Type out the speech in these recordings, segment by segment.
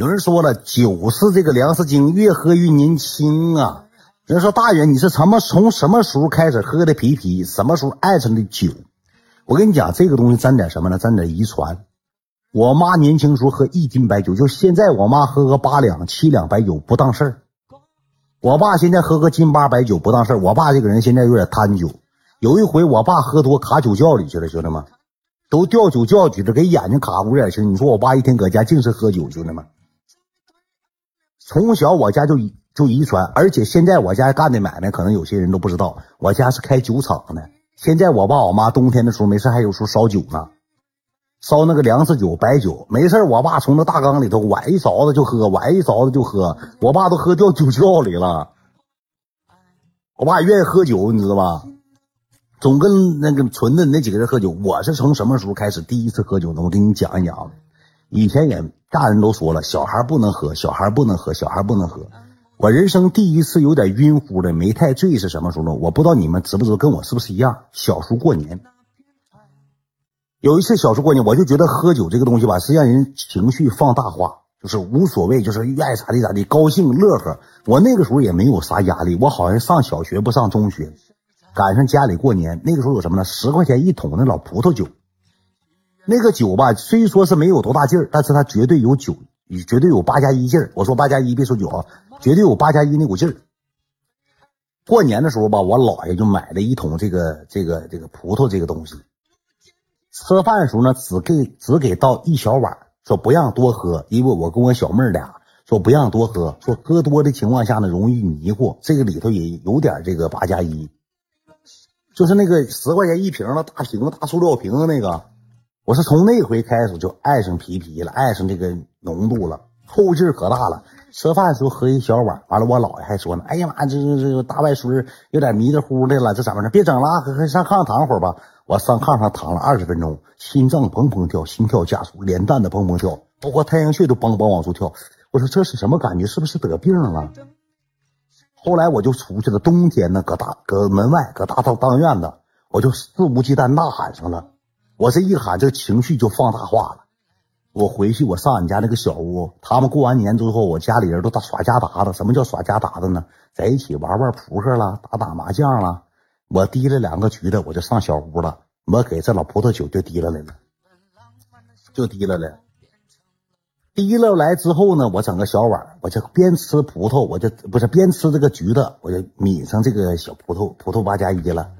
有人说了，酒是这个粮食精，越喝越年轻啊。人说大远，你是什么从什么时候开始喝的啤啤？什么时候爱上的酒？我跟你讲，这个东西沾点什么呢？沾点遗传。我妈年轻时候喝一斤白酒，就现在我妈喝个八两、七两白酒不当事儿。我爸现在喝个斤八白酒不当事儿。我爸这个人现在有点贪酒。有一回我爸喝多卡酒窖里去了，兄弟们，都掉酒窖去了，给眼睛卡五点青。你说我爸一天搁家净是喝酒，兄弟们。从小我家就就遗传，而且现在我家干的买卖，可能有些人都不知道，我家是开酒厂的。现在我爸我妈冬天的时候没事还有时候烧酒呢，烧那个粮食酒、白酒，没事我爸从那大缸里头崴一勺子就喝，崴一勺子就喝，我爸都喝掉酒窖里了。我爸愿意喝酒，你知道吧？总跟那个纯的那几个人喝酒。我是从什么时候开始第一次喝酒呢？我给你讲一讲。以前也大人都说了，小孩不能喝，小孩不能喝，小孩不能喝。我人生第一次有点晕乎的，没太醉是什么时候呢？我不知道你们知不知道，跟我是不是一样？小时候过年，有一次小时候过年，我就觉得喝酒这个东西吧，是让人情绪放大化，就是无所谓，就是愿意咋地咋地，高兴乐呵。我那个时候也没有啥压力，我好像上小学不上中学，赶上家里过年，那个时候有什么呢？十块钱一桶的老葡萄酒，那个酒吧虽说是没有多大劲儿，但是它绝对有酒，绝对有八加一劲儿。我说八加一，别说酒啊。绝对有八加一那股劲儿。过年的时候吧，我姥爷就买了一桶这个这个这个葡萄这个东西。吃饭的时候呢，只给只给倒一小碗，说不让多喝，因为我跟我小妹俩说不让多喝，说喝多的情况下呢容易迷糊。这个里头也有点这个八加一，就是那个十块钱一瓶的大瓶子大塑料瓶的那个。我是从那回开始就爱上皮皮了，爱上这个浓度了，后劲可大了。吃饭的时候喝一小碗，完了我姥爷还说呢：“哎呀妈，这这这大外孙有点迷的糊的了，这怎么着？别整了，上炕躺会儿吧。”我上炕上躺了二十分钟，心脏砰砰跳，心跳加速，脸蛋子砰砰跳，包括太阳穴都梆梆往出跳。我说这是什么感觉？是不是得病了？后来我就出去了，冬天呢，搁大搁门外，搁大当当院子，我就肆无忌惮呐喊上了。我这一喊，这情绪就放大化了。我回去，我上俺家那个小屋，他们过完年之后，我家里人都打耍家达子。什么叫耍家达子呢？在一起玩玩扑克了，打打麻将了。我提了两个橘子，我就上小屋了。我给这老葡萄酒就提了来了，就提了来。提了来之后呢，我整个小碗，我就边吃葡萄，我就不是边吃这个橘子，我就抿上这个小葡萄，葡萄八加一了。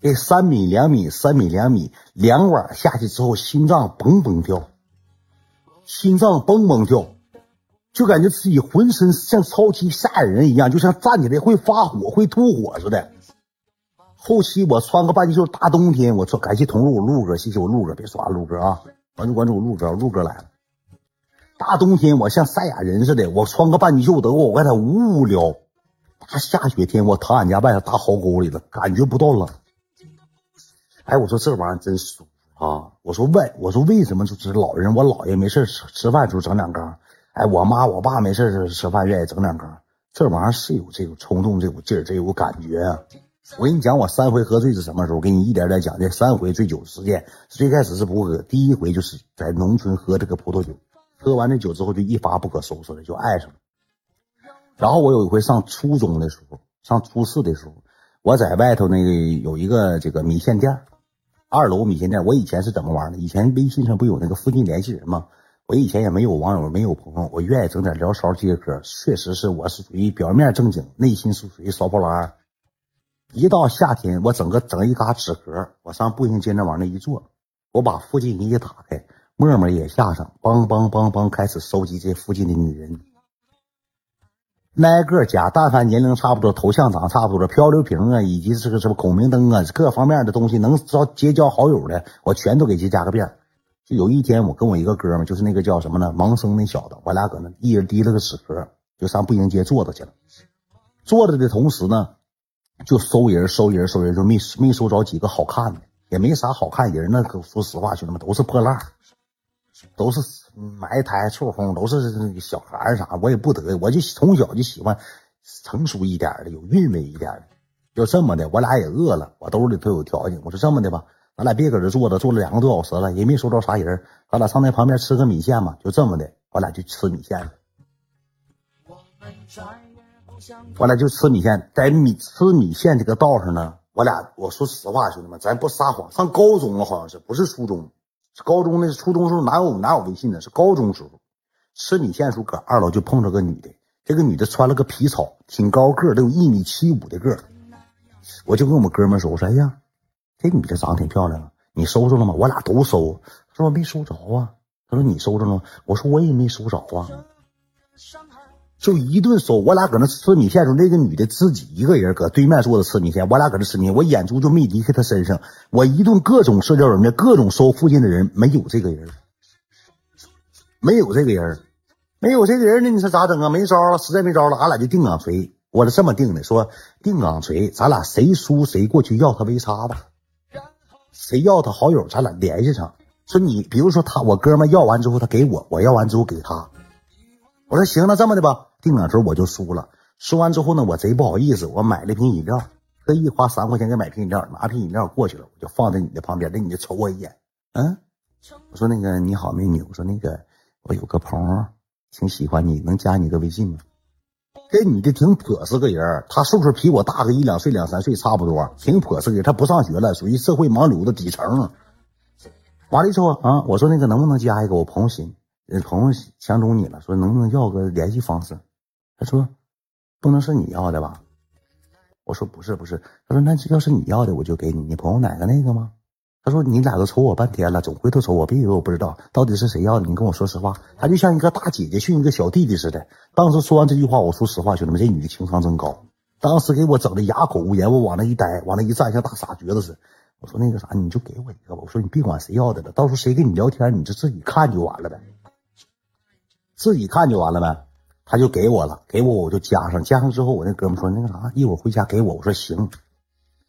这三米两米，三米两米，两碗下去之后，心脏嘣嘣跳。心脏蹦蹦跳，就感觉自己浑身像超级赛亚人一样，就像站起来会发火、会吐火似的。后期我穿个半截袖，大冬天，我说感谢同路我陆哥，谢谢我陆哥，别刷陆哥啊，关注关注我陆哥，陆哥来了。大冬天我像赛亚人似的，我穿个半截袖，得我外头无聊。大下雪天，我躺俺家外头大壕沟里了，感觉不到冷。哎，我说这玩意儿真舒服。啊！我说为我说为什么就是老人，我姥爷没事吃吃饭时候整两缸，哎，我妈我爸没事吃吃饭愿意整两缸，这玩意儿是有这种冲动，这股劲儿，这股感觉啊！我跟你讲，我三回喝醉是什么时候？给你一点点讲这三回醉酒事件。最开始是不喝，第一回就是在农村喝这个葡萄酒，喝完这酒之后就一发不可收拾了，就爱上了。然后我有一回上初中的时候，上初四的时候，我在外头那个有一个这个米线店。二楼米线店，我以前是怎么玩的？以前微信上不有那个附近联系人吗？我以前也没有网友，没有朋友，我愿意整点聊骚接嗑。确实是我是属于表面正经，内心是属于骚包烂。一到夏天，我整个整一沓纸盒，我上步行街那往那一坐，我把附近一打开，陌陌也下上，梆梆梆梆开始收集这附近的女人。挨个加，但凡年龄差不多、头像长差不多的漂流瓶啊，以及这个什么孔明灯啊，各方面的东西能招结交好友的，我全都给去加个遍。就有一天，我跟我一个哥们，就是那个叫什么呢，盲僧那小子，我俩搁那一人提了个纸盒，就上步行街坐着去了。坐着的同时呢，就搜人、搜人、搜人，就没没搜着几个好看的，也没啥好看人。那可说实话，兄弟们都是破烂，都是。埋汰臭烘都是小孩啥，我也不得，我就从小就喜欢成熟一点的，有韵味一点的。就这么的，我俩也饿了，我兜里头有条件，我说这么的吧，咱俩别搁这坐着，坐了两个多小时了，也没收着啥人，咱俩上那旁边吃个米线嘛。就这么的，我俩就吃米线了。我俩就吃米线，在米吃米线这个道上呢，我俩我说实话，兄弟们，咱不撒谎。上高中了，好像是不是初中？高中那初中时候哪有哪有微信呢？是高中时候吃米线时候，搁二楼就碰着个女的，这个女的穿了个皮草，挺高个，得有一米七五的个。我就跟我们哥们说：“我说哎呀，这女的长得挺漂亮啊，你收着了吗？”我俩都收。他说没收着啊。他说你收着了吗？我说我也没收着啊。就一顿搜，我俩搁那吃米线时候，那个女的自己一个人搁对面坐着吃米线，我俩搁那吃米，我眼珠就没离开她身上。我一顿各种社交软件，各种搜附近的人，没有这个人，没有这个人，没有这个人，那你说咋整啊？没招了，实在没招了，俺俩就定岗锤。我是这么定的，说定岗锤，咱俩谁输谁过去要他 V 叉吧，谁要他好友，咱俩联系上。说你比如说他，我哥们要完之后他给我，我要完之后给他。我说行，那这么的吧，定岗时候我就输了。输完之后呢，我贼不好意思，我买了瓶饮料，特意花三块钱给买瓶饮料，拿瓶饮料过去了，我就放在你的旁边。那你就瞅我一眼，嗯，我说那个你好，美女，我说那个我有个朋友挺喜欢你，能加你个微信吗？这女的挺泼是个人，她岁数比我大个一两岁、两三岁差不多，挺泼是个人。她不上学了，属于社会盲流的底层。完了之后啊，我说那个能不能加一个我朋友心？朋友相中你了，说能不能要个联系方式？他说不能是你要的吧？我说不是不是。他说那要是你要的，我就给你。你朋友哪个那个吗？他说你俩都瞅我半天了，总回头瞅我，别以为我不知道到底是谁要的。你跟我说实话。他就像一个大姐姐训一个小弟弟似的。当时说完这句话，我说实话，兄弟们，这女的情商真高。当时给我整的哑口无言，我往那一呆，往那一站，像大傻橛子似的。我说那个啥，你就给我一个吧。我说你别管谁要的了，到时候谁跟你聊天，你就自己看就完了呗。自己看就完了呗，他就给我了，给我我就加上，加上之后我那哥们说那个啥，一会儿回家给我，我说行，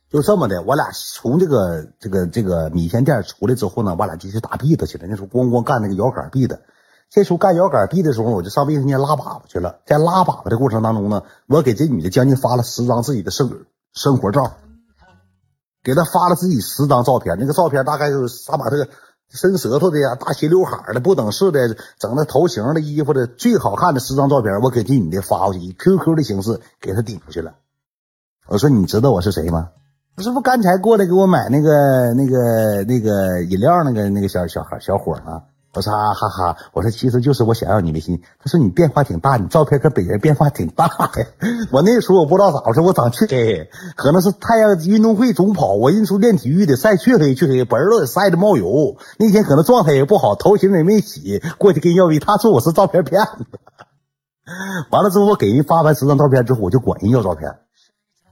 就这么的，我俩从这个这个这个米线店出来之后呢，我俩就去打币子去了。那时候咣咣干那个摇杆币的，这时候干摇杆币的时候，我就上卫生间拉粑粑去了。在拉粑粑的过程当中呢，我给这女的将近发了十张自己的生生活照，给她发了自己十张照片，那个照片大概就是啥把这个。伸舌头的呀，大齐刘海的，不等式的，整那头型的衣服的，最好看的十张照片，我给这女的发过去，以 QQ 的形式给她顶出去了。我说你知道我是谁吗？我说不刚才过来给我买那个那个那个饮料那个那个小小孩小伙吗？我说啊哈哈，我说其实就是我想要你微信。他说你变化挺大，你照片跟本人变化挺大呀。我那时候我不知道咋回事，我长黢黑，可能是太阳运动会总跑，我认输练体育的晒黢黑黢黑，本人都得晒的冒油。那天可能状态也不好，头型也没洗，过去跟人要微，他说我是照片骗子。完了之后，我给人发完十张照片之后，我就管人要照片。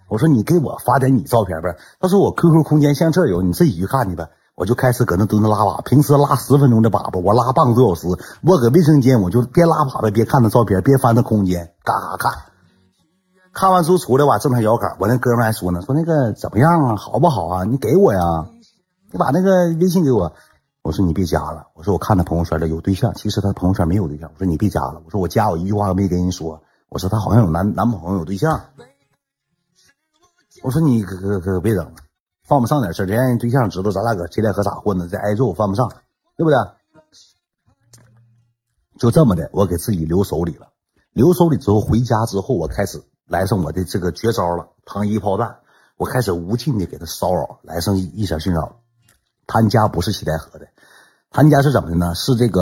我说你给我发点你照片呗。他说我 QQ 空间相册有，你自己去看去呗。我就开始搁那蹲着拉粑，平时拉十分钟的粑粑，我拉半个多小时。我搁卫生间，我就边拉粑粑边看那照片，边翻那空间，嘎嘎看。看完之后出来吧，正常摇杆。我那哥们还说呢，说那个怎么样啊，好不好啊？你给我呀，你把那个微信给我。我说你别加了，我说我看他朋友圈了有对象，其实他朋友圈没有对象。我说你别加了，我说我加我一句话都没跟人说。我说他好像有男男朋友有对象。我说你可可可别整了。犯不上点事，连对象知道咱俩搁天天搁咋混呢？再挨揍犯不上，对不对？就这么的，我给自己留手里了。留手里之后，回家之后，我开始来上我的这个绝招了，糖衣炮弹。我开始无尽的给他骚扰，来上一闪寻找。他家不是七台河的，他家是怎么的呢？是这个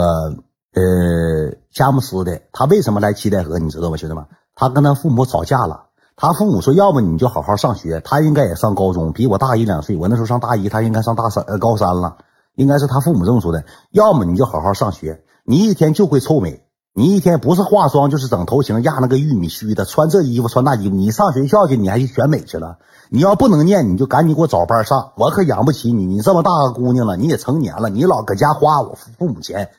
呃佳木斯的。他为什么来七台河？你知道吗，兄弟们？他跟他父母吵架了。他父母说：“要么你就好好上学。”他应该也上高中，比我大一两岁。我那时候上大一，他应该上大三呃高三了。应该是他父母这么说的：“要么你就好好上学，你一天就会臭美，你一天不是化妆就是整头型压那个玉米须的，穿这衣服穿那衣服。你上学校去，你还去选美去了？你要不能念，你就赶紧给我找班上。我可养不起你，你这么大个姑娘了，你也成年了，你老搁家花我父母钱，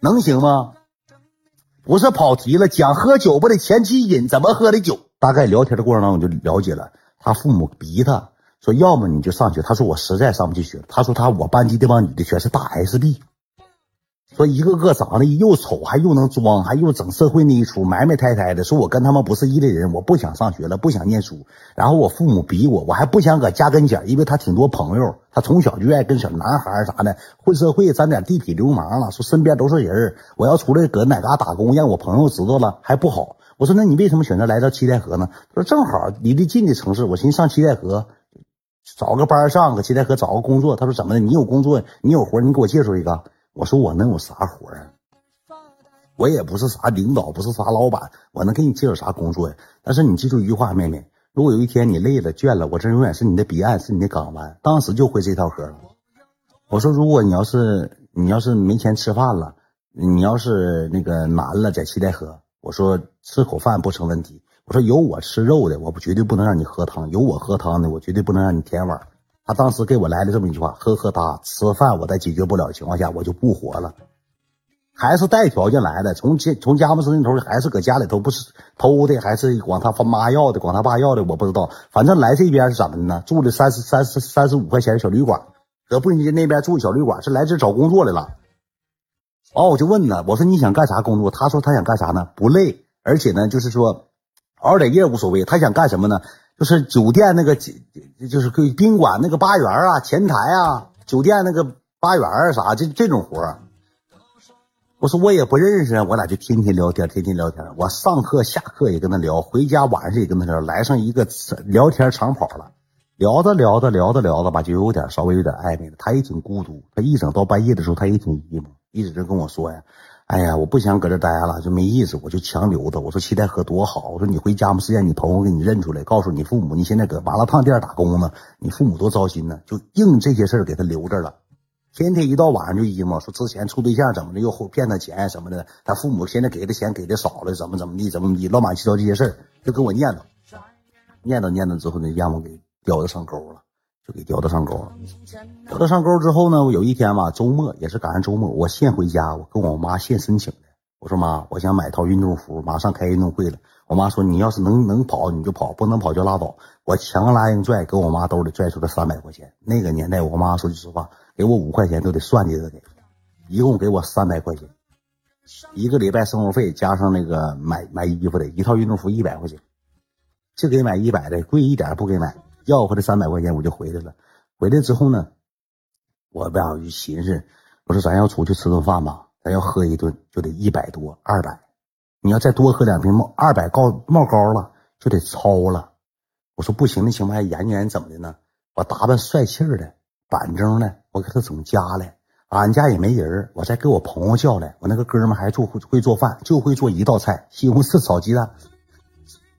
能行吗？不是跑题了，讲喝酒不得前期瘾，怎么喝的酒？”大概聊天的过程当中，我就了解了他父母逼他说，要么你就上学。他说我实在上不去学他说他我班级这帮女的全是大 S B。说一个个长得又丑，还又能装，还又整社会那一出，埋埋汰汰的。说我跟他们不是一类人，我不想上学了，不想念书。然后我父母逼我，我还不想搁家跟前，因为他挺多朋友，他从小就爱跟小男孩啥的混社会，沾点地痞流氓了。说身边都是人，我要出来搁哪嘎打工，让我朋友知道了还不好。我说那你为什么选择来到七台河呢？他说正好离得近的城市，我寻思上七台河找个班上，搁七台河找个工作。他说怎么的？你有工作，你有活，你给我介绍一个。我说我能有啥活啊？我也不是啥领导，不是啥老板，我能给你介绍啥工作呀？但是你记住一句话，妹妹，如果有一天你累了倦了，我这永远是你的彼岸，是你的港湾。当时就会这套嗑了。我说如果你要是你要是没钱吃饭了，你要是那个难了，在七台河，我说吃口饭不成问题。我说有我吃肉的，我不绝对不能让你喝汤；有我喝汤的，我绝对不能让你舔碗。他当时给我来了这么一句话：呵呵哒，吃饭我在解决不了的情况下，我就不活了。还是带条件来的，从家从佳木斯那头还是搁家里头，不是偷的，还是管他妈要的，管他爸要的，我不知道。反正来这边是怎么的呢？住的三十三十三十五块钱的小旅馆，搁步行街那边住小旅馆，是来这找工作来了。哦，我就问他，我说你想干啥工作？他说他想干啥呢？不累，而且呢，就是说熬点夜无所谓。他想干什么呢？就是酒店那个，就是宾馆那个吧员啊，前台啊，酒店那个吧员啥这这种活我说我也不认识，我俩就天天聊天，天天聊天。我上课下课也跟他聊，回家晚上也跟他聊，来上一个聊天长跑了。聊着聊着聊着聊着吧，就有点稍微有点暧昧了。他也挺孤独，他一整到半夜的时候，他也挺 emo，一直就跟我说呀：“哎呀，我不想搁这待了，就没意思，我就强留他。”我说：“七台河多好。”我说：“你回家嘛，是让你朋友给你认出来，告诉你父母，你现在搁麻辣烫店打工呢，你父母多糟心呢。”就硬这些事儿给他留着了。天天一到晚上就 emo，说之前处对象怎么的，又骗他钱什么的，他父母现在给的钱给的少了，怎么怎么地，怎么地，乱七糟这些事儿，就跟我念叨，念叨念叨之后呢，让我给叼到上钩了，就给叼到上钩了。叼到上钩之后呢，我有一天吧，周末也是赶上周末，我现回家，我跟我妈现申请的。我说妈，我想买套运动服，马上开运动会了。我妈说你要是能能跑你就跑，不能跑就拉倒。我强拉硬拽，给我妈兜里拽出了三百块钱。那个年代，我妈说句实话。给我五块钱都得算计着给，一共给我三百块钱，一个礼拜生活费加上那个买买衣服的一套运动服一百块钱，就给买一百的，贵一点不给买，要回来三百块钱我就回来了。回来之后呢，我吧我就寻思，我说咱要出去吃顿饭吧，咱要喝一顿就得一百多二百，你要再多喝两瓶冒二百高冒高了就得超了。我说不行的情况下，研究研究怎么的呢？我打扮帅气的。板正的，我给他整家来。俺家也没人，我再给我朋友叫来。我那个哥们还做会做饭，就会做一道菜：西红柿炒鸡蛋。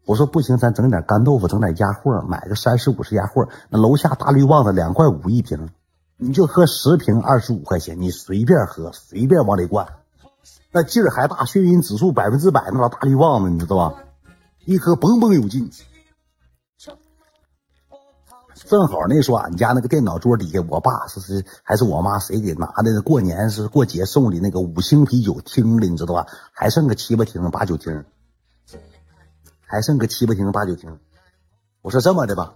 我说不行，咱整点干豆腐，整点鸭货，买个三十五十鸭货。那楼下大绿棒子两块五一瓶，你就喝十瓶二十五块钱，你随便喝，随便往里灌，那劲儿还大，眩晕指数百分之百，那老大绿棒子，你知道吧？一喝嘣嘣有劲。正好那时候俺家那个电脑桌底下，我爸是是还是我妈谁给拿的？过年是过节送的那个五星啤酒听的，你知道吧？还剩个七八听八九听，还剩个七八瓶八九瓶。我说这么的吧，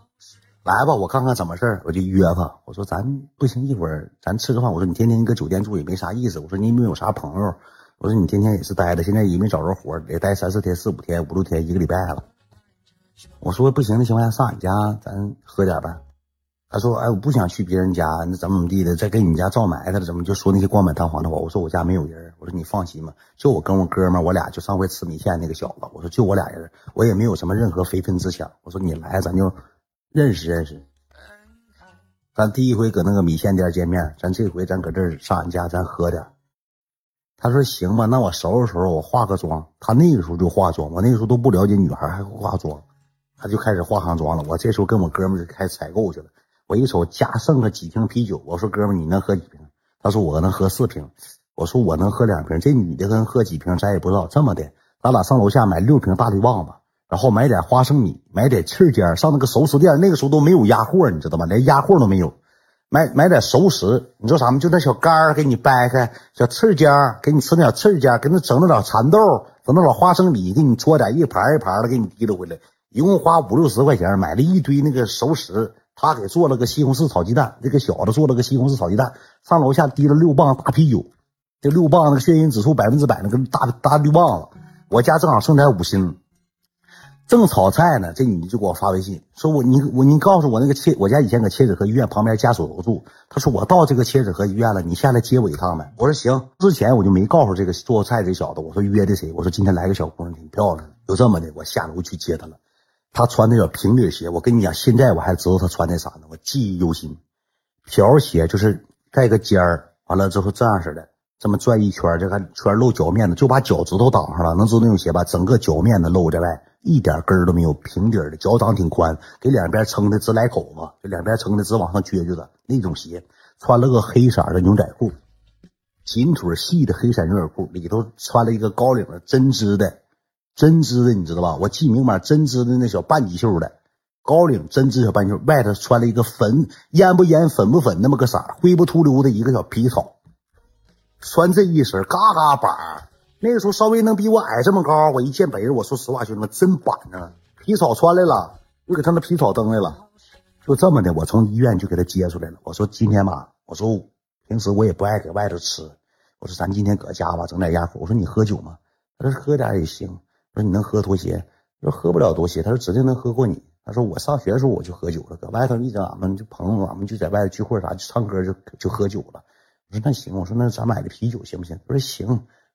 来吧，我看看怎么事儿，我就约他。我说咱不行，一会儿咱吃个饭。我说你天天搁酒店住也没啥意思。我说你有没有啥朋友？我说你天天也是待着，现在也没找着活，得待三四天、四五天、五六天、一个礼拜了。我说不行的情况下，上俺家咱喝点呗。他说：“哎，我不想去别人家，那怎么怎么地的，再给你家造埋汰了，怎么就说那些冠冕堂皇的话？”我说：“我家没有人。”我说：“你放心吧，就我跟我哥们，我俩就上回吃米线那个小子。”我说：“就我俩人，我也没有什么任何非分之想。”我说：“你来，咱就认识认识。咱第一回搁那个米线店见面，咱这回咱搁这儿上俺家，咱喝点。”他说：“行吧，那我收拾收拾，我化个妆。”他那个时候就化妆，我那个时候都不了解女孩还会化妆，他就开始化上妆了。我这时候跟我哥们就开采购去了。我一瞅家剩个几瓶啤酒，我说哥们你能喝几瓶？他说我能喝四瓶。我说我能喝两瓶。这女的能喝几瓶咱也不知道。这么的，咱俩上楼下买六瓶大绿棒子，然后买点花生米，买点气尖上那个熟食店，那个时候都没有鸭货，你知道吗？连鸭货都没有。买买点熟食，你说啥吗？就那小干儿给你掰开，小翅尖给你吃那点翅尖给你整那点蚕豆，整那点花生米，给你搓点一盘一盘的给你提溜回来，一共花五六十块钱，买了一堆那个熟食。他给做了个西红柿炒鸡蛋，这个小子做了个西红柿炒鸡蛋，上楼下提了六磅大啤酒，这六磅那个眩晕指数百分之百那个大大绿棒子，我家正好剩点五星，正炒菜呢，这女的就给我发微信说，我你我你告诉我那个切，我家以前搁切子河医院旁边家属楼住，他说我到这个切子河医院了，你下来接我一趟呗。我说行，之前我就没告诉这个做菜这小子，我说约的谁，我说今天来个小姑娘挺漂亮的。就这么的，我下楼去接她了。他穿那条平底鞋，我跟你讲，现在我还知道他穿的啥呢，我记忆犹新。瓢鞋就是盖个尖儿，完了之后这样式的，这么转一圈，这个圈露脚面子，就把脚趾头挡上了。能知道那种鞋吧？整个脚面子露在外，一点跟儿都没有，平底的，脚掌挺宽，给两边撑的直来口子，就两边撑的直往上撅撅的那种鞋。穿了个黑色的牛仔裤，紧腿细的黑色牛仔裤，里头穿了一个高领的针织的。针织的，你知道吧？我记明白，针织的那小半截袖的高领针织小半袖，外头穿了一个粉烟不烟粉不粉那么个色，灰不秃溜的一个小皮草。穿这一身，嘎嘎板。那个时候稍微能比我矮这么高，我一见别人，我说实话，兄弟们真板呢。皮草穿来了，又给他那皮草蹬来了，就这么的，我从医院就给他接出来了。我说今天吧，我说平时我也不爱搁外头吃，我说咱今天搁家吧，整点鸭口。我说你喝酒吗？他说喝点也行。说你能喝多些？说喝不了多些。他说指定能喝过你。他说我上学的时候我就喝酒了，搁外头一整，俺们就朋友，俺们就在外头聚会啥，就唱歌就就喝酒了。我说那行，我说那咱买的啤酒行不行？他说行。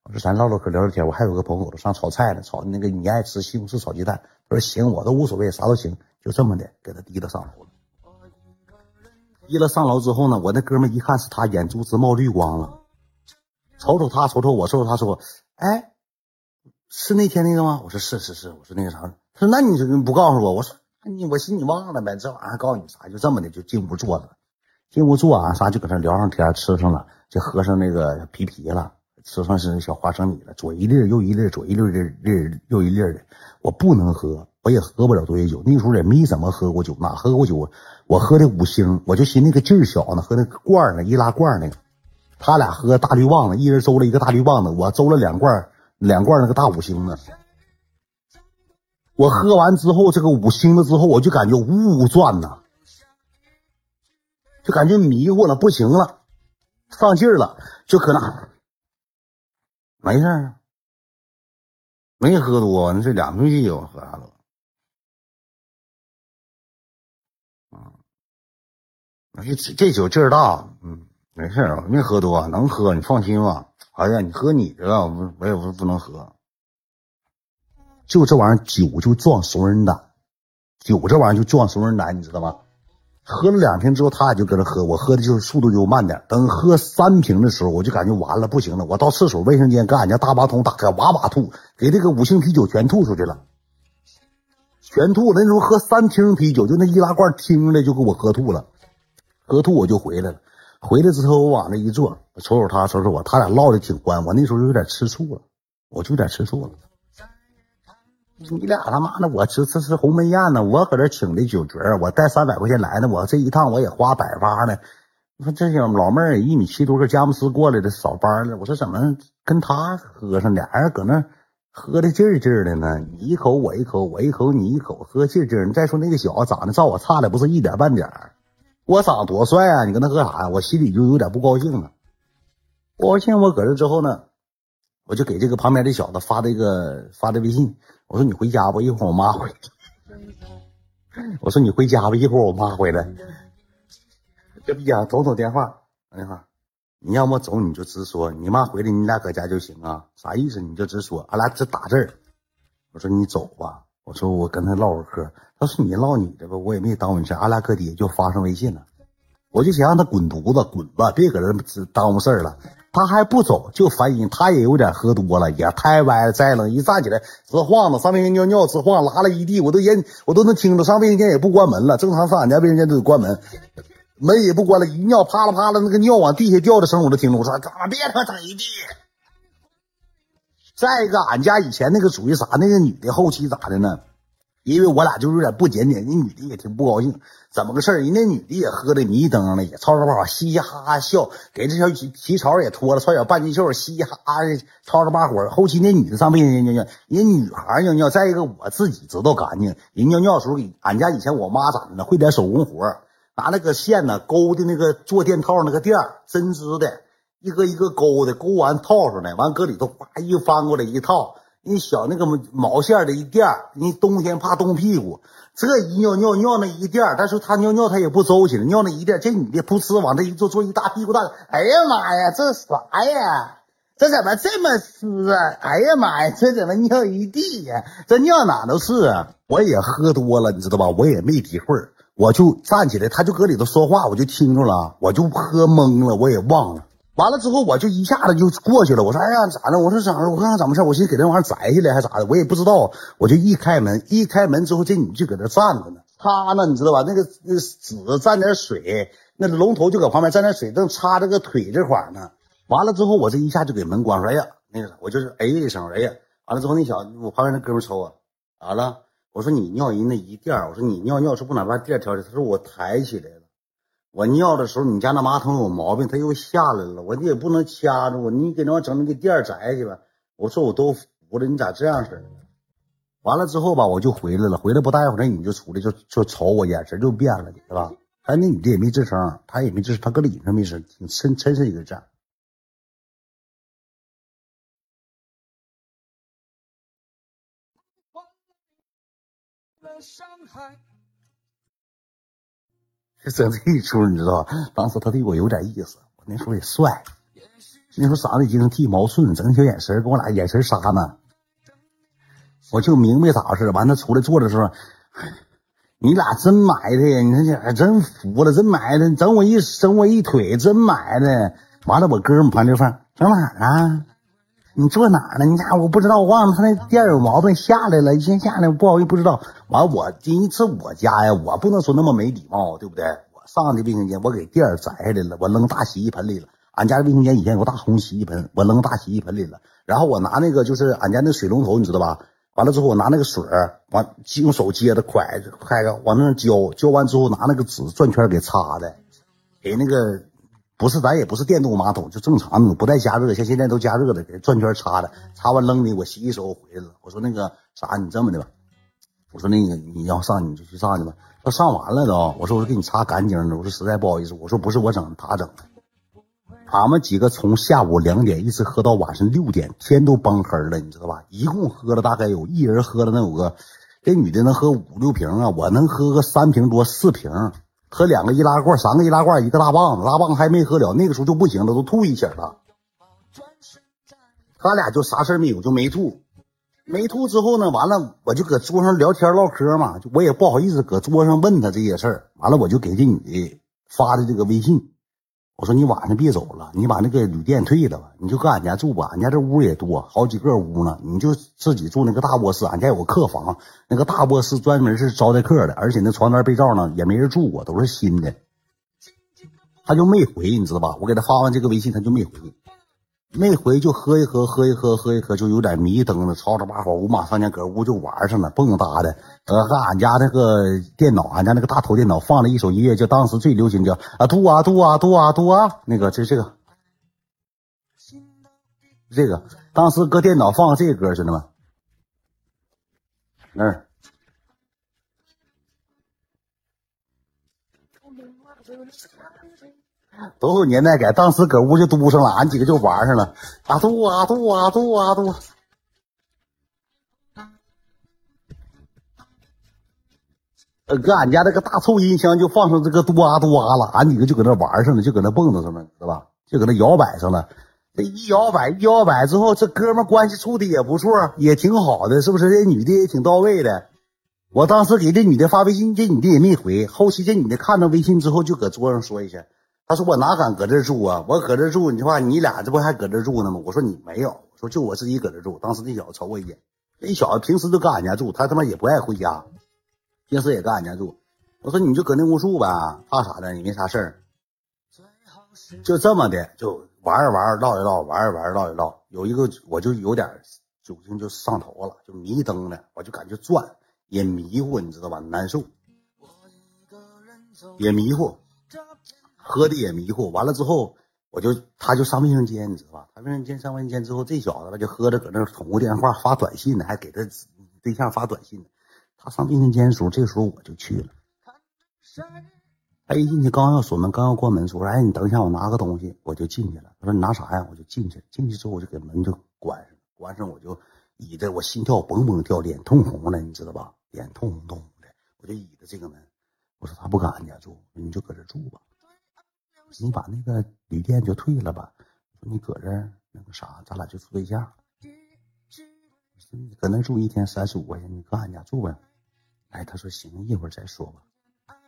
我说咱唠唠嗑聊聊天。我还有个朋友都上炒菜了，炒那个你爱吃西红柿炒鸡蛋。他说行，我都无所谓，啥都行。就这么的给他提了上楼了。提了上楼之后呢，我那哥们一看是他，眼珠子冒绿光了，瞅瞅他，瞅瞅我，瞅瞅他说，哎。是那天那个吗？我说是是是，我说那个啥，他说那你就不告诉我，我说你我寻你忘了呗，这玩意儿告诉你啥？就这么的就进屋坐了，进屋坐啊啥就搁那聊上天，吃上了，就喝上那个皮皮了，吃上是小花生米了，左一粒右一粒，左一粒粒粒右一粒的。我不能喝，我也喝不了多些酒，那时候也没怎么喝过酒，哪喝过酒？我喝的五星，我就寻那个劲儿小呢，喝那个罐呢，易拉罐那个。他俩喝大绿棒子，一人周了一个大绿棒子，我周了两罐。两罐那个大五星的，我喝完之后，这个五星的之后，我就感觉呜呜转呐，就感觉迷糊了，不行了，上劲儿了，就搁那，没事没喝多，那这两瓶啤酒喝啥了？啊，这这酒劲儿大，嗯，没事儿，没喝多，能喝，你放心吧。哎呀，你喝你的了，我我也不不能喝。就这玩意儿，酒就壮怂人胆，酒这玩意儿就壮怂人胆，你知道吗？喝了两瓶之后，他俩就搁那喝，我喝的就是速度就慢点。等喝三瓶的时候，我就感觉完了，不行了。我到厕所卫生间，给俺家大马桶打开，哇哇吐，给这个五星啤酒全吐出去了，全吐了。那时候喝三瓶啤酒，就那易拉罐听的就给我喝吐了，喝吐我就回来了。回来之后，我往那一坐，瞅瞅他，瞅瞅我，他俩唠的挺欢。我那时候就有点吃醋了，我就有点吃醋了。你俩他妈的，我吃吃吃鸿门宴呢，我搁这请的酒局我带三百块钱来的，我这一趟我也花百八呢。你说这小老妹儿一米七多个佳木斯过来的，扫班了。我说怎么跟他喝上，俩人搁那喝的劲劲的呢？你一口我一口，我一口你一口，喝劲劲。你再说那个小子长得照我差的不是一点半点儿。我长多帅啊！你跟他喝啥呀？我心里就有点不高兴了。不高兴，我搁这之后呢，我就给这个旁边的小子发这个发的微信，我说你回家吧，一会儿我妈回来。我说你回家吧，一会儿我妈回来。这逼呀，走走电话，打电话。你要么走你就直说，你妈回来你俩搁家就行啊。啥意思？你就直说，俺俩只打字。我说你走吧。我说我跟他唠会嗑，他说你唠你的吧，我也没耽误你事俺俩搁底下就发上微信了。我就想让他滚犊子，滚吧，别搁这耽误事儿了。他还不走，就烦人。他也有点喝多了，也太歪了，再冷一站起来直晃的，上卫生间尿尿直晃，拉了一地，我都也我都能听着。上卫生间也不关门了，正常上俺家卫生间都得关门，门也不关了，一尿啪啦啪啦，那个尿往地下掉的声我都听着。我说咋别他妈整一地。再一个，俺家以前那个属于啥？那个女的后期咋的呢？因为我俩就有点不检点，那女的也挺不高兴。怎么个事儿？人那女的也喝的迷瞪了，也吵吵吧嘻嘻哈哈笑，给这小皮草也脱了，穿小半截袖，嘻嘻哈哈的吵吵吧火。后期那女的上卫生间尿尿，人女孩尿尿。再一个，我自己知道干净。人尿尿的时候，俺家以前我妈咋的呢？会点手工活，拿那个线呢勾的那个坐垫套那个垫针织的。一个一个勾的，勾完套上来，完搁里头哗一翻过来一套，你小那个毛线的一垫你冬天怕冻屁股，这一尿尿尿那一垫但是他尿尿他也不周起来，尿那一垫这女的噗呲往这一坐，坐一大屁股蛋，哎呀妈呀，这啥呀？这怎么这么湿啊？哎呀妈呀，这怎么尿一地呀？这尿哪都是啊！我也喝多了，你知道吧？我也没抵会儿，我就站起来，他就搁里头说话，我就听着了，我就喝懵了，我也忘了。完了之后，我就一下子就过去了。我说：“哎呀，咋的？我说咋的？我看看怎么事？我寻思给这玩意儿摘下来还咋的？我也不知道。我就一开门，一开门之后，这女就搁那站着呢，擦呢，你知道吧？那个那纸蘸点水，那龙头就搁旁边沾点水，正擦这个腿这块呢。完了之后，我这一下就给门关上。哎呀，那个啥，我就是哎一声，哎呀，完了之后，那小我旁边那哥们瞅我，咋了？我说你尿人那一垫我说你尿尿是不哪把垫挑起他说我抬起来了。我尿的时候，你家那马桶有毛病，它又下来了。我你也不能掐着我，你给那整那个垫摘去吧。我说我都服了，你咋这样式的？完了之后吧，我就回来了。回来不大一会儿，那女就出来，就就瞅我，眼神就变了，对吧？但那女的也没吱声，她也没吱，她搁里头没声，挺真真是一个就。整这一出，你知道吧？当时他对我有点意思，我那时候也帅，那时候嗓子已经剃毛寸，整小眼神，跟我俩眼神杀呢。我就明白咋回事。完，他出来坐的时候，你俩真埋汰呀！你说这真服了，真埋汰，整我一整我一腿，真埋汰。完了，我哥们旁边放整哪儿啊？你坐哪儿呢？你家我不知道，我忘了他那店有毛病，下来了，先下来，不好意思，不知道。完，我第一次我家呀，我不能说那么没礼貌，对不对？我上的卫生间，我给垫摘下来了，我扔大洗衣盆里了。俺家卫生间以前有个大红洗衣盆，我扔大洗衣盆里了。然后我拿那个就是俺家那水龙头，你知道吧？完了之后，我拿那个水儿，完用手接着快快个往那浇，浇完之后拿那个纸转圈给擦的，给那个。不是，咱也不是电动马桶，就正常那种，不带加热，像现在都加热的，给转圈擦的，擦完扔的。我洗洗手回来了。我说那个啥，你这么的吧，我说那个你要上你就去上去吧。他上完了都，我说我给你擦干净了。我说实在不好意思，我说不是我整，他整的。俺们几个从下午两点一直喝到晚上六点，天都崩黑了，你知道吧？一共喝了大概有一人喝了能有个，这女的能喝五六瓶啊，我能喝个三瓶多四瓶。喝两个易拉罐，三个易拉罐，一个大棒子，大棒子还没喝了，那个时候就不行了，都吐一起了。他俩就啥事没有，就没吐，没吐之后呢，完了我就搁桌上聊天唠嗑嘛，我也不好意思搁桌上问他这些事儿，完了我就给这女的发的这个微信。我说你晚上别走了，你把那个旅店退了吧，你就搁俺家住吧。俺家这屋也多，好几个屋呢，你就自己住那个大卧室。俺家有个客房，那个大卧室专门是招待客的，而且那床单被罩呢也没人住过，都是新的。他就没回，你知道吧？我给他发完这个微信，他就没回。那回就喝一喝，喝一喝，喝一喝就有点迷瞪了，吵吵把火，五马上前搁屋就玩上了，蹦哒的。呃，和俺家那个电脑，俺家那个大头电脑放了一首音乐，就当时最流行叫啊嘟啊嘟啊嘟啊嘟啊，那个就是这个，这个当时搁电脑放这个歌，知道吗？那儿。都有年代感，当时搁屋就嘟上了，俺几个就玩上了，啊嘟啊嘟啊嘟啊嘟。呃，搁俺家那个大臭音箱就放上这个嘟啊嘟啊了，俺几个就搁那玩上了，就搁那蹦跶上了，知道吧？就搁那摇摆上了。这一摇摆一摇摆之后，这哥们关系处的也不错，也挺好的，是不是？这女的也挺到位的。我当时给这女的发微信，这女的也没回。后期这女的看到微信之后，就搁桌上说一下。他说：“我哪敢搁这住啊？我搁这住，你话你俩这不还搁这住呢吗？”我说：“你没有，我说就我自己搁这住。”当时那小子瞅我一眼，那小子平时就搁俺家住，他他妈也不爱回家，平时也搁俺家住。我说：“你就搁那屋住呗，怕啥的？也没啥事儿。”就这么的，就玩一玩，唠一唠，玩一玩，唠一唠。有一个我就有点酒精就上头了，就迷瞪的，我就感觉转也迷糊，你知道吧？难受，也迷糊。喝的也迷糊，完了之后，我就他就上卫生间，你知道吧？他卫生间上卫生间之后，这小子吧就喝着搁那宠物电话发短信呢，还给他对象发短信呢。他上卫生间的时候，这时候我就去了。他一进去刚要锁门，刚要关门，说：“哎，你等一下，我拿个东西。”我就进去了。他说：“你拿啥呀？”我就进去。进去之后，我就给门就关上，关上我就倚着，我心跳嘣嘣跳，脸通红了，你知道吧？脸通红通红的，我就倚着这个门。我说：“他不敢俺家住，你就搁这住吧。”你把那个旅店就退了吧，说你搁这儿那个啥，咱俩就处对象。搁那住一天三十五块钱，你搁俺家住呗。哎，他说行，一会儿再说吧。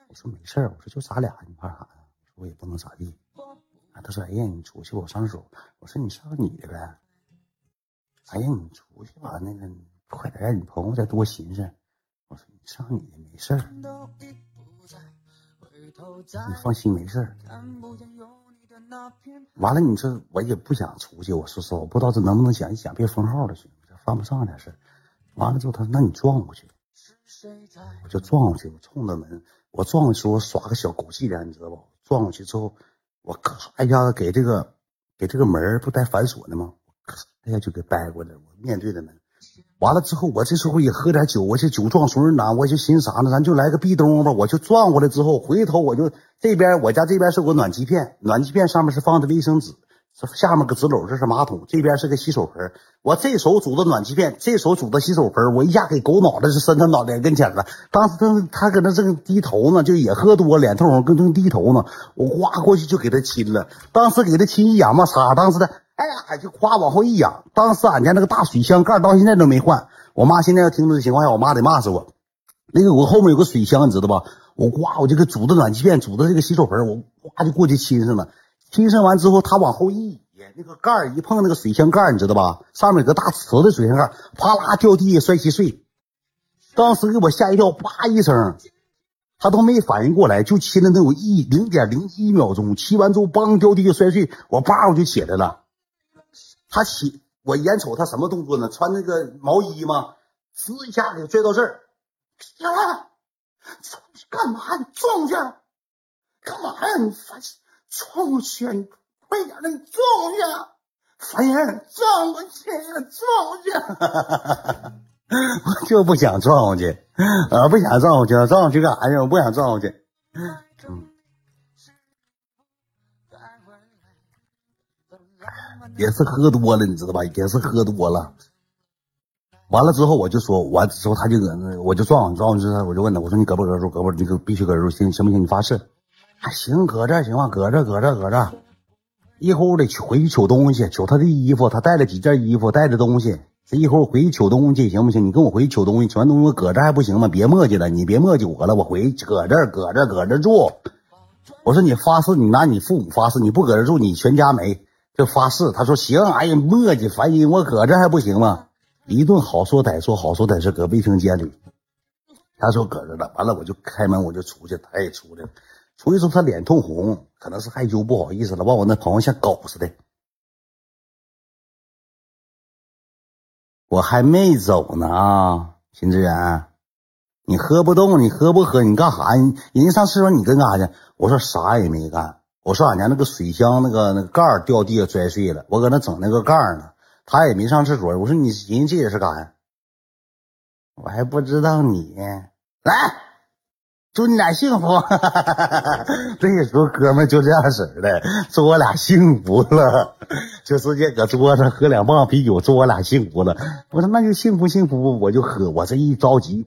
我说没事儿，我说就咱俩，你怕啥呀？我也不能咋地。啊，他说哎呀，你出去吧，我上手。我说你上你的呗。哎呀，你出去吧，那个快点让你朋友再多寻思。我说你上你的，没事儿。你放心，没事儿。完了，你说我也不想出去。我说实话，我不知道这能不能想一想，别封号了，行这犯不上点事儿。完了之后，他说：“那你撞过去。”我就撞过去，我冲着门，我撞过去，我耍个小狗伎俩，你知道不？撞过去之后，我咔一下子给这个给这个门不带反锁的吗？咔一下就给掰过来，我面对着门。完了之后，我这时候也喝点酒，我这酒壮怂人胆，我就寻啥呢？咱就来个壁咚吧。我就撞过来之后，回头我就这边我家这边是个暖气片，暖气片上面是放的卫生纸，这下面个纸篓这是马桶，这边是个洗手盆。我这手拄着暖气片，这手拄着洗手盆，我一下给狗脑袋就伸他脑袋跟前了。当时他他搁那正低头呢，就也喝多，脸通红，跟正低头呢。我哗过去就给他亲了，当时给他亲一仰嘛，擦，当时的。哎呀，就夸往后一仰，当时俺家那个大水箱盖到现在都没换。我妈现在要听这情况下，我妈得骂死我。那个我后面有个水箱，你知道吧？我呱，我就给煮的暖气片，煮的这个洗手盆，我呱就过去亲上了。亲上完之后，他往后一倚，那个盖一碰那个水箱盖，你知道吧？上面有个大瓷的水箱盖，啪啦掉地下摔稀碎。当时给我吓一跳，啪一声，他都没反应过来，就亲了能有一零点零一秒钟。亲完之后，梆掉地下摔碎，我叭我就起来了。他起，我眼瞅他什么动作呢？穿那个毛衣吗？呲一下给拽到这儿，别了，干嘛？你撞去？干嘛呀？你烦撞过去！你快点的，你撞过去！烦人，撞过去，撞过去！我就不想撞过去，啊，不想撞过去，撞过去干啥去？我不想撞过去。也是喝多了，你知道吧？也是喝多了。完了之后，我就说，完之后他就搁那，我就撞撞之后，我就问他，我说你搁不搁住？搁不？你可必须搁住，行行不行？你发誓。行，搁这行吗？搁这，搁这，搁这。一会儿我得去回去取东西，取他的衣服，他带了几件衣服，带着东西。这一会儿我回去取东西，行不行？你跟我回去取东西，取完东西搁这还不行吗？别磨叽了，你别磨叽我了，我回搁这，搁这，搁这住。我说你发誓，你拿你父母发誓，你不搁这住，你全家没。就发誓，他说行，哎呀磨叽烦人，我搁这还不行吗？一顿好说歹说，好说歹说，搁卫生间里，他说搁这了，完了我就开门，我就出去，他也出来了，出去之后他脸通红，可能是害羞不好意思了，往我那朋友像狗似的，我还没走呢啊，秦志远，你喝不动，你喝不喝，你干啥？人家上厕所，你跟干啥去？我说啥也没干。我说俺家那个水箱那个那个盖掉地下摔碎了，我搁那整那个盖呢。他也没上厕所。我说你寻思这也是干啥？我还不知道你来，祝你俩幸福。哈哈哈这时候哥们就这样式的，祝我俩幸福了，就直接搁桌上喝两棒啤酒，祝我俩幸福了。我说那就幸福幸福，我就喝。我这一着急，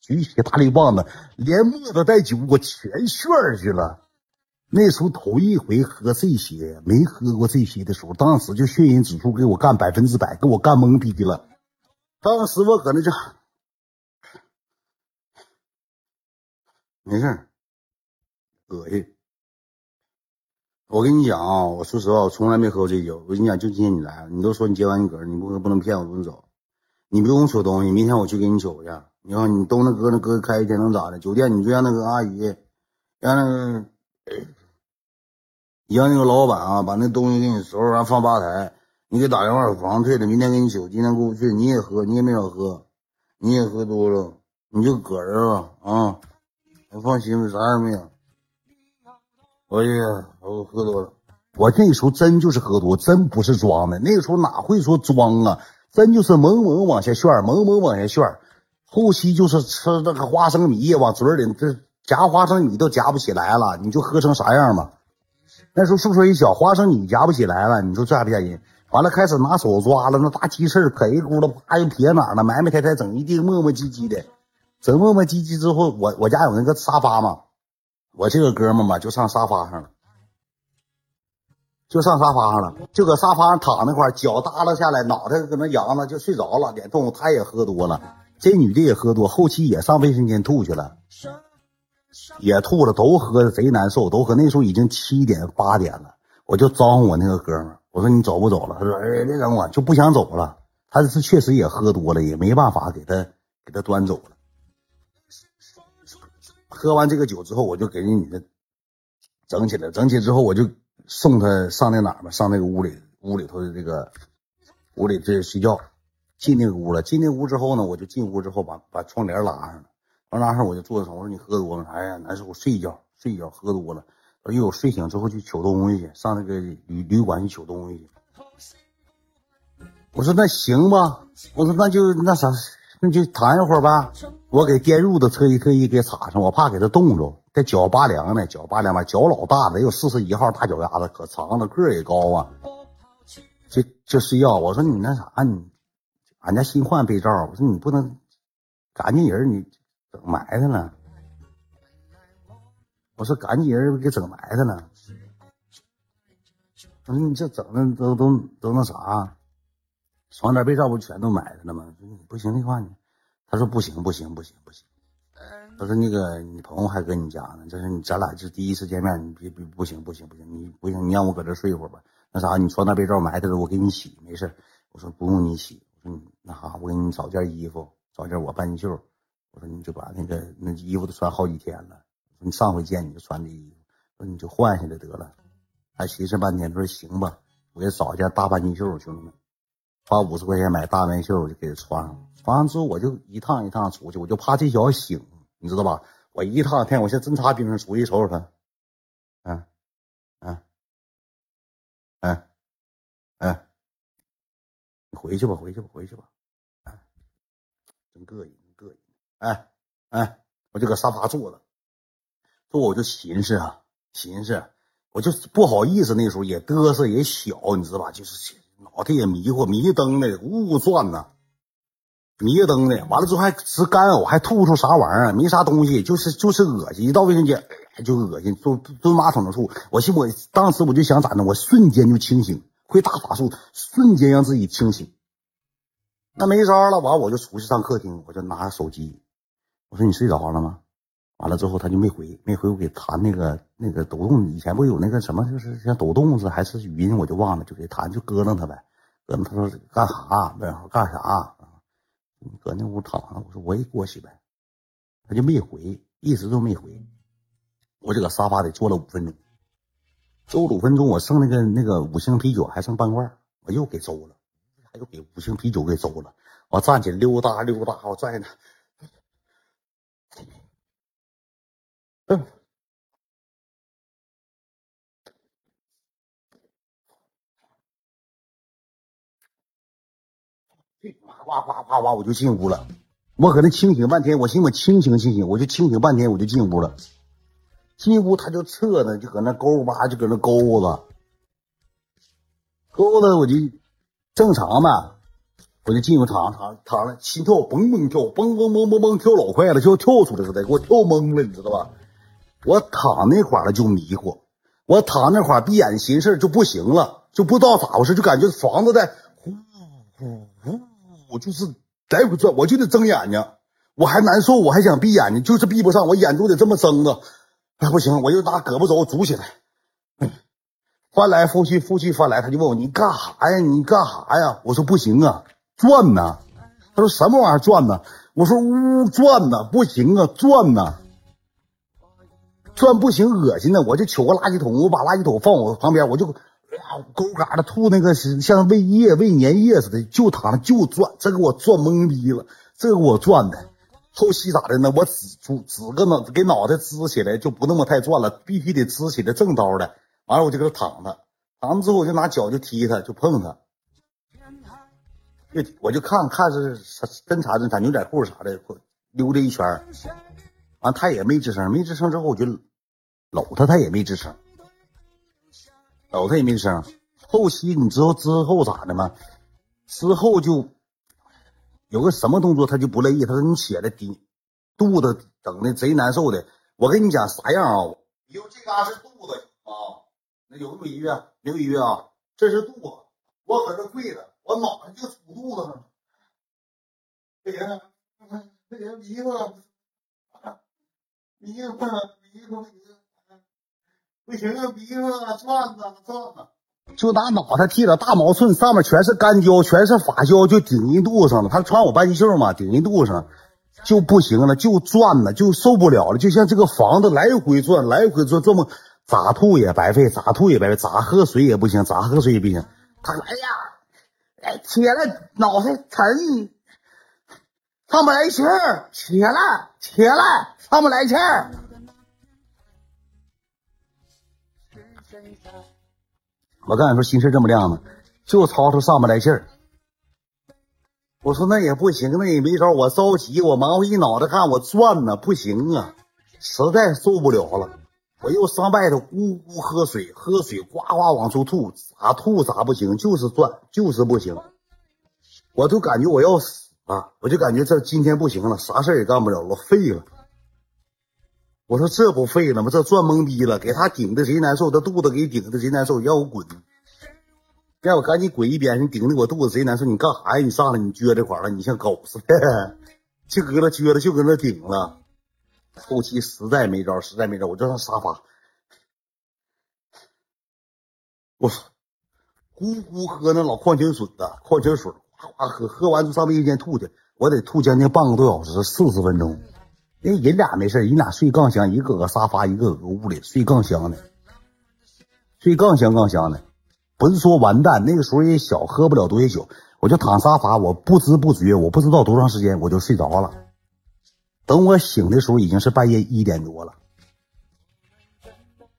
举起大绿棒子，连沫子带酒我全炫去了。那时候头一回喝这些，没喝过这些的时候，当时就眩晕指数给我干百分之百，给我干懵逼了。当时我搁那就没事恶心。我跟你讲啊，我说实话，我从来没喝过这酒。我跟你讲，就今天你来，你都说你接完你哥，你不喝不能骗我，不能走。你不用取东西，明天我去给你取去。你看你都那哥那哥开一天能咋的？酒店你就让那个阿姨，让那个。你让那个老板啊，把那东西给你收拾完放吧台。你给打电话，房退了，明天给你取。今天过不去，你也喝，你也没少喝，你也喝多了，你就搁这吧啊！你放心吧，啥也没有。哎呀，我喝多了，我那时候真就是喝多，真不是装的。那个时候哪会说装啊？真就是猛猛往下炫，猛猛往下炫。后期就是吃那个花生米，往嘴里这夹花生米都夹不起来了，你就喝成啥样吧？那时候岁数一小，花生米夹不起来了，你说吓不吓人？完了开始拿手抓了，那大鸡翅可一咕噜啪就撇哪了，埋埋汰汰整一地，磨磨唧唧的，整磨磨唧唧之后，我我家有那个沙发嘛，我这个哥们嘛就上沙发上了，就上沙发上了，就搁沙发上躺那块脚耷拉下来，脑袋搁那仰着就睡着了，脸通。他也喝多了，这女的也喝多，后期也上卫生间吐去了，也吐了，都喝的贼难受，都喝。那时候已经七点八点了，我就招呼我那个哥们儿，我说你走不走了？他说哎别整我，就不想走了。他是确实也喝多了，也没办法给他给他端走了。喝完这个酒之后，我就给那女的整起来，整起之后我就。送他上那哪儿吧，上那个屋里，屋里头的这个屋里这睡觉，进那个屋了。进那屋之后呢，我就进屋之后把把窗帘拉上了，完拉上我就坐着床。我说你喝多了，哎呀难受，我睡一觉，睡一觉，喝多了。因为我睡醒之后去取东西去，上那个旅旅馆去取东西去。我说那行吧，我说那就那啥，那就躺一会儿吧。我给电褥子特意特意给插上，我怕给他冻着。这脚拔凉呢，脚拔凉吧，脚老大了，有四十一号大脚丫子，可长了，个也高啊。就就睡觉，我说你那啥，你俺家新换被罩，我说你不能赶紧人，你整埋汰了。我说赶紧人给整埋汰了。我说你这整的都都都那啥，床单被罩不全都埋汰了吗？不行的话，你他说不行不行不行不行。他说：“那个，你朋友还搁你家呢。这是你咱俩是第一次见面，你别别不行不行不行，你不行，你让我搁这睡一会儿吧。那啥，你床单被罩埋汰了，我给你洗，没事。我说不用你洗，我说你那啥，我给你找件衣服，找件我半袖。我说你就把那个那衣服都穿好几天了。你上回见你就穿这衣服，说你就换下来得了。还寻思半天，他说行吧，我给找一件大半截袖，兄弟们，花五十块钱买大半截袖，我就给他穿上了。穿完之后，我就一趟一趟出去，我就怕这小子醒。”你知道吧？我一趟天，我现在真查冰上出去瞅瞅他，嗯，嗯，嗯，嗯，你回去吧，回去吧，回去吧，哎，真，膈应，哎，哎，我就搁沙发坐着，坐我就寻思啊，寻思，我就不好意思，那时候也嘚瑟也小，你知道吧？就是脑袋也迷糊，迷瞪的，呜呜转呢。迷瞪的，完了之后还直干呕，还吐出啥玩意儿？没啥东西，就是就是恶心。一到卫生间就恶心，蹲蹲马桶上吐。我寻我当时我就想咋的，我瞬间就清醒，会大法术，瞬间让自己清醒。那没招了，完我就出去上客厅，我就拿手机，我说你睡着了吗？完了之后他就没回，没回我给弹那个那个抖动，以前不有那个什么，就是像抖动似，还是语音，我就忘了，就给弹，就咯楞他呗。咯楞他说干啥？问号干啥？你搁那屋躺着，我说我也过去呗，他就没回，一直都没回。我就搁沙发里坐了五分钟，坐五分钟，我剩那个那个五星啤酒还剩半罐，我又给周了，还又给五星啤酒给周了。我站起来溜达溜达，我在那，嗯。哗哗哗哗，我就进屋了。我搁那清醒半天，我寻思我清醒清醒，我就清醒半天，我就进屋了。进屋他就撤呢，就搁那勾吧，就搁那勾子，勾子我就正常嘛，我就进屋躺躺躺了，心跳蹦蹦跳，蹦蹦蹦蹦蹦跳老快了，就要跳出来似的，给我跳懵了，你知道吧？我躺那块了就迷糊，我躺那块闭眼寻事就不行了，就不知道咋回事，就感觉房子在呼呼呼。就是来回转，我就得睁眼睛，我还难受，我还想闭眼睛，就是闭不上，我眼珠得这么睁着。哎，不行，我就拿胳膊肘拄起来，翻来覆去，覆去翻来，他就问我你干啥呀？你干啥呀？我说不行啊，转呢。他说什么玩意儿转呢？我说呜转呢，不行啊，转呢，转不行，恶心呢。我就取个垃圾桶，我把垃圾桶放我旁边，我就。沟嘎的吐那个是像喂液喂粘液似的，就躺着就转，这给我转懵逼了，这给我转的。后期咋的呢？我只只个脑给脑袋支起来就不那么太转了，必须得支起来正刀的。完了我就搁这躺着，躺着之后我就拿脚就踢他，就碰他，就我就看看是啥侦查侦查牛仔裤啥的，溜达一圈完他也没吱声，没吱声之后我就搂他，他也没吱声。搂他也没吱声，后期你知道之后咋的吗？之后就有个什么动作，他就不乐意。他说：“你起来，低肚子整的贼难受的。”我跟你讲啥样啊？以后这嘎是肚子啊，那有没有音乐？没有音乐啊！这是肚子，我搁这跪着，我脑袋就杵肚子上。不行，不行，迷糊了，迷糊了，迷糊了，不行啊，迷糊了，转呐转呐，就拿脑袋剃了大毛寸，上面全是干胶，全是发胶，就顶人肚子上了。他穿我半截袖嘛，顶人肚子上。就不行了，就转了，就受不了了，就像这个房子来回转，来回转，这么咋吐也白费，咋吐也白费，咋喝水也不行，咋喝水也不行。他来呀，哎，起来，脑袋沉，上不来气儿，起来，起来，上不来气儿。我刚才说心事这么亮呢，就吵吵上不来气儿。我说那也不行，那也没招，我着急，我忙活一脑袋汗，我转呢，不行啊，实在受不了了，我又上外头咕咕喝水，喝水呱呱往出吐，咋吐咋不行，就是转，就是不行，我就感觉我要死了，我就感觉这今天不行了，啥事也干不了了，废了。我说这不废了吗？这转懵逼了，给他顶的贼难受，这肚子给顶的贼难受，让我滚。让我赶紧滚一边！你顶的我肚子贼难受！你干啥呀？你上来你撅这块了，你像狗似的，就搁那撅着，就搁那顶了。后期实在没招，实在没招，我就上沙发。我操，咕咕喝那老矿泉水的矿泉水，哗哗喝，喝完就上卫生间吐去。我得吐将近半个多小时，四十分钟。那人俩没事人俩睡杠香，一个搁沙发，一个搁屋里睡杠香的，睡杠香杠香的。不是说完蛋，那个时候也小，喝不了多些酒，我就躺沙发，我不知不觉，我不知道多长时间我就睡着了。等我醒的时候，已经是半夜一点多了。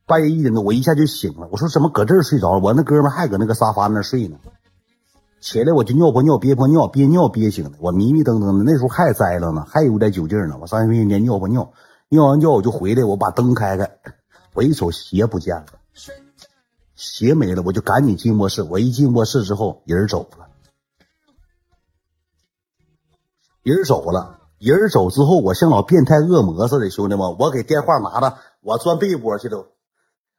半夜一点多，我一下就醒了。我说怎么搁这儿睡着了？我那哥们还搁那个沙发那睡呢。起来我就尿泡尿，憋泡尿，憋尿憋醒的。我迷迷瞪瞪的，那时候还栽了呢，还有点酒劲呢。我上卫生间尿泡尿，尿完尿我就回来，我把灯开开，我一瞅鞋不见了。鞋没了，我就赶紧进卧室。我一进卧室之后，人走了，人走了，人走之后，我像老变态恶魔似的，兄弟们，我给电话拿着，我钻被窝去了，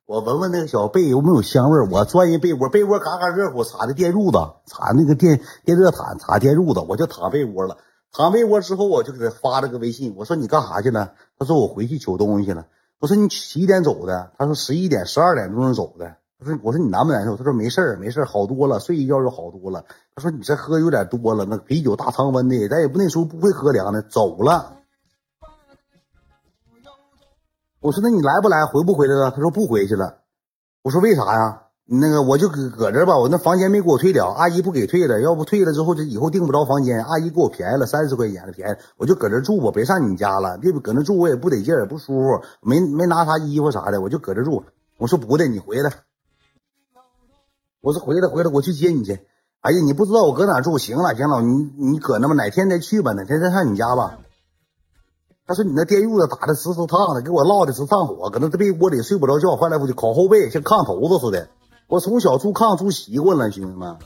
我闻闻那个小被有没有香味儿我钻进被窝，被窝嘎嘎热乎，插的电褥子，插那个电电热毯，插电褥子，我就躺被窝了。躺被窝之后，我就给他发了个微信，我说你干啥去了？他说我回去取东西去了。我说你几点走的？他说十一点、十二点钟走的。我说我说你难不难受？他说没事儿没事儿，好多了，睡一觉就好多了。他说你这喝有点多了，那啤酒大常温的，咱也不那时候不会喝凉的，走了。我说那你来不来，回不回来了？他说不回去了。我说为啥呀？那个我就搁搁这吧，我那房间没给我退了，阿姨不给退了，要不退了之后这以后订不着房间，阿姨给我便宜了三十块钱的便宜，我就搁这住吧，别上你家了，别搁那住我也不得劲儿，不舒服，没没拿啥衣服啥的，我就搁这住。我说不的，你回来。我说回来回来，我去接你去。哎呀，你不知道我搁哪住？行了行了，你你搁那么哪天再去吧，哪天再上你家吧。他说你那电褥子打的直直烫的，给我烙的直上火，搁那被窝里睡不着觉，翻来覆去烤后背，像炕头子似的。我从小住炕住习惯了，兄弟们，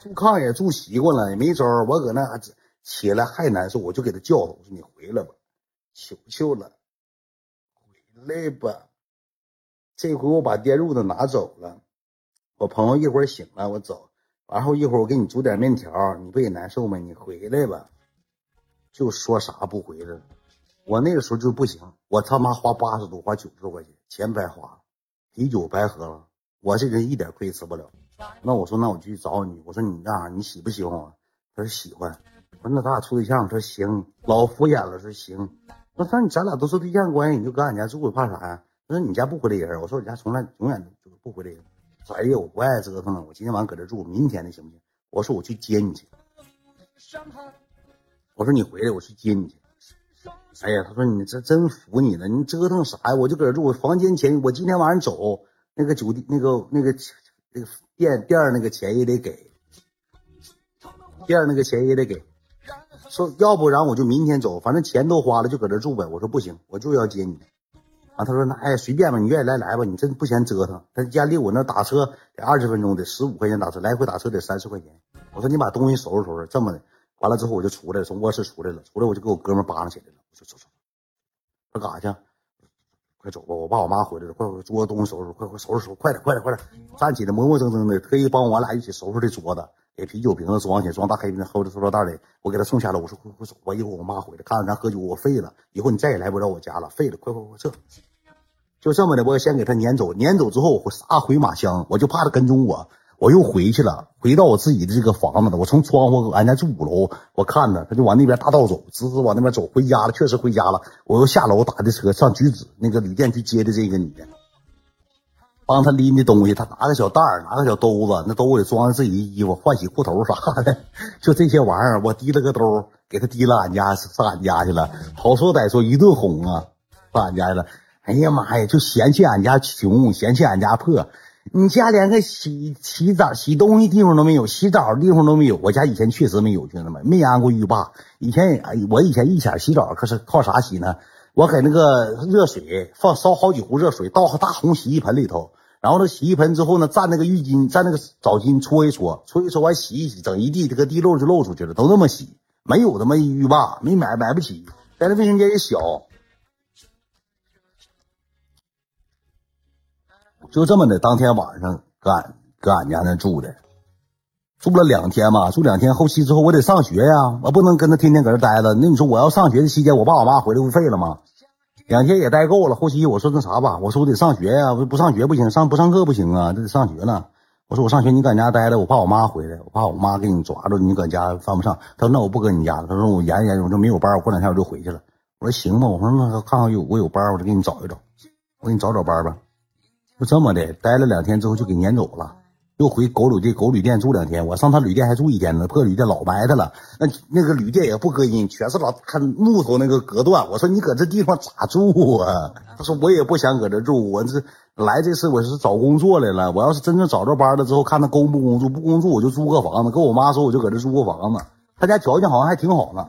住炕也住习惯了，也没招。我搁那起来还难受，我就给他叫他，我说你回来吧，求求了，回来吧。这回我把电褥子拿走了。我朋友一会儿醒了，我走，然后一会儿我给你煮点面条，你不也难受吗？你回来吧，就说啥不回来。我那个时候就不行，我他妈花八十多，花九十多块钱，钱白花，啤酒白喝了，我这人一点亏吃不了。那我说，那我就去找你。我说你干啥，你喜不喜欢我？他说喜欢。我说那咱俩处对象？他说行。老敷衍了，说行。我说你咱俩都是对象关系，你就搁俺家住，怕啥呀？他说你家不回来人？我说我家从来永远都不回来人。说哎呀，我不爱折腾了，我今天晚上搁这住，明天的行不行？我说我去接你去。我说你回来，我去接你去。哎呀，他说你这真服你了，你折腾啥呀？我就搁这住，我房间钱我今天晚上走，那个酒店那个那个那个店店那个钱也得给，店那个钱也得给。说要不然我就明天走，反正钱都花了，就搁这住呗。我说不行，我就要接你。啊，他说那哎随便吧，你愿意来来吧，你真不嫌折腾。他家离我那打车得二十分钟，得十五块钱打车，来回打车得三十块钱。我说你把东西收拾收拾，这么的，完了之后我就出来了，从卧室出来了，出来我就给我哥们扒拉起来了。我说走走，他干啥去？快走吧，我爸我妈回来了，快快桌子东西收拾，快快收拾收拾，快点快点快点，站起来磨磨蹭蹭的，特意帮我俩一起收拾的桌子，给啤酒瓶子装起来，装大黑瓶后的塑料袋里，我给他送下楼，我说快快走吧，一会儿我妈回来，看着咱喝酒，我废了，以后你再也来不着我家了，废了，快快快撤。就这么的，我先给他撵走，撵走之后我撒回马枪，我就怕他跟踪我。我又回去了，回到我自己的这个房子了。我从窗户，俺家住五楼，我看着他就往那边大道走，直直往那边走，回家了，确实回家了。我又下楼打的车上橘子那个旅店去接的这个女的，帮他拎的东西，他拿个小袋儿，拿个小兜子，那兜里装着自己的衣服、换洗裤头啥的，就这些玩意儿，我提了个兜给他提了俺家上俺家去了，好说歹说一顿哄啊，上俺家去了。哎呀妈呀，就嫌弃俺家穷，嫌弃俺家破。你家连个洗洗澡、洗东西地方都没有，洗澡的地方都没有。我家以前确实没有，兄弟们，没安过浴霸。以前我以前一前洗澡可是靠啥洗呢？我给那个热水放烧好几壶热水，倒大红洗衣盆里头，然后那洗衣盆之后呢，蘸那个浴巾，蘸那个澡巾搓一搓，搓一搓完洗一洗，整一地这个地漏就漏出去了，都那么洗。没有他妈浴霸，没买买不起，咱这卫生间也小。就这么的，当天晚上搁俺搁俺家那住的，住了两天嘛，住两天后期之后我得上学呀，我不能跟他天天搁这待着。那你说我要上学的期间，我爸我妈回来不废了吗？两天也待够了，后期我说那啥吧，我说我得上学呀，不不上学不行，上不上课不行啊，这得上学呢。我说我上学，你搁家待着，我怕我妈回来，我怕我妈给你抓着，你搁家犯不上。他说那我不搁你家了，他说我研究研究，我就没有班，我过两天我就回去了。我说行吧，我说那看看有我有班，我就给你找一找，我给你找找班吧。就这么的，待了两天之后就给撵走了，又回狗旅店狗旅店住两天。我上他旅店还住一天呢，破旅店老埋汰了。那那个旅店也不隔音，全是老看木头那个隔断。我说你搁这地方咋住啊？他说我也不想搁这住，我这来这次我是找工作来了。我要是真正找着班了之后，看他公不公住，不公住我就租个房子。跟我妈说我就搁这租个房子，他家条件好像还挺好呢。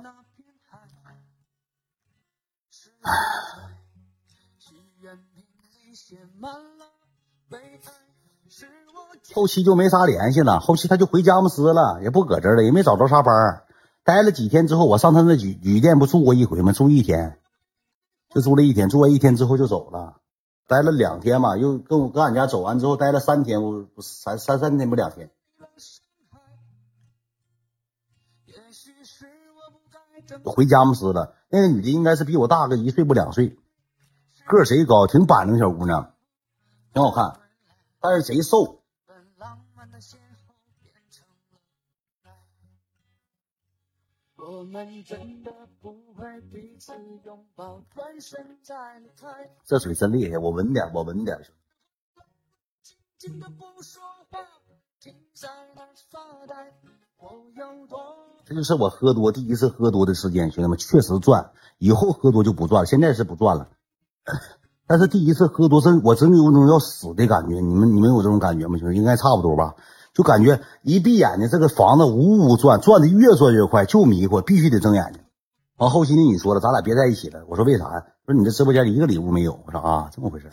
唉。后期就没啥联系了，后期他就回佳木斯了，也不搁这了，也没找着啥班待了几天之后，我上他那旅旅店不住过一回吗？住一天，就住了一天，住完一天之后就走了，待了两天嘛，又跟我搁俺家走完之后待了三天，我三三三天不两天，回佳木斯了。那个女的应该是比我大个一岁不两岁，个贼高，挺板正小姑娘，挺好看，但是贼瘦。这水真厉害，我闻点，我闻点。这就是我喝多第一次喝多的时间，兄弟们确实赚。以后喝多就不赚了，现在是不赚了。但是第一次喝多，真我真有种要死的感觉。你们你们有这种感觉吗？兄弟，应该差不多吧。就感觉一闭眼睛，这个房子呜呜转，转的越转越快，就迷糊，必须得睁眼睛。完后期呢，你说了，咱俩别在一起了。我说为啥呀？说你这直播间一个礼物没有。我说啊，这么回事。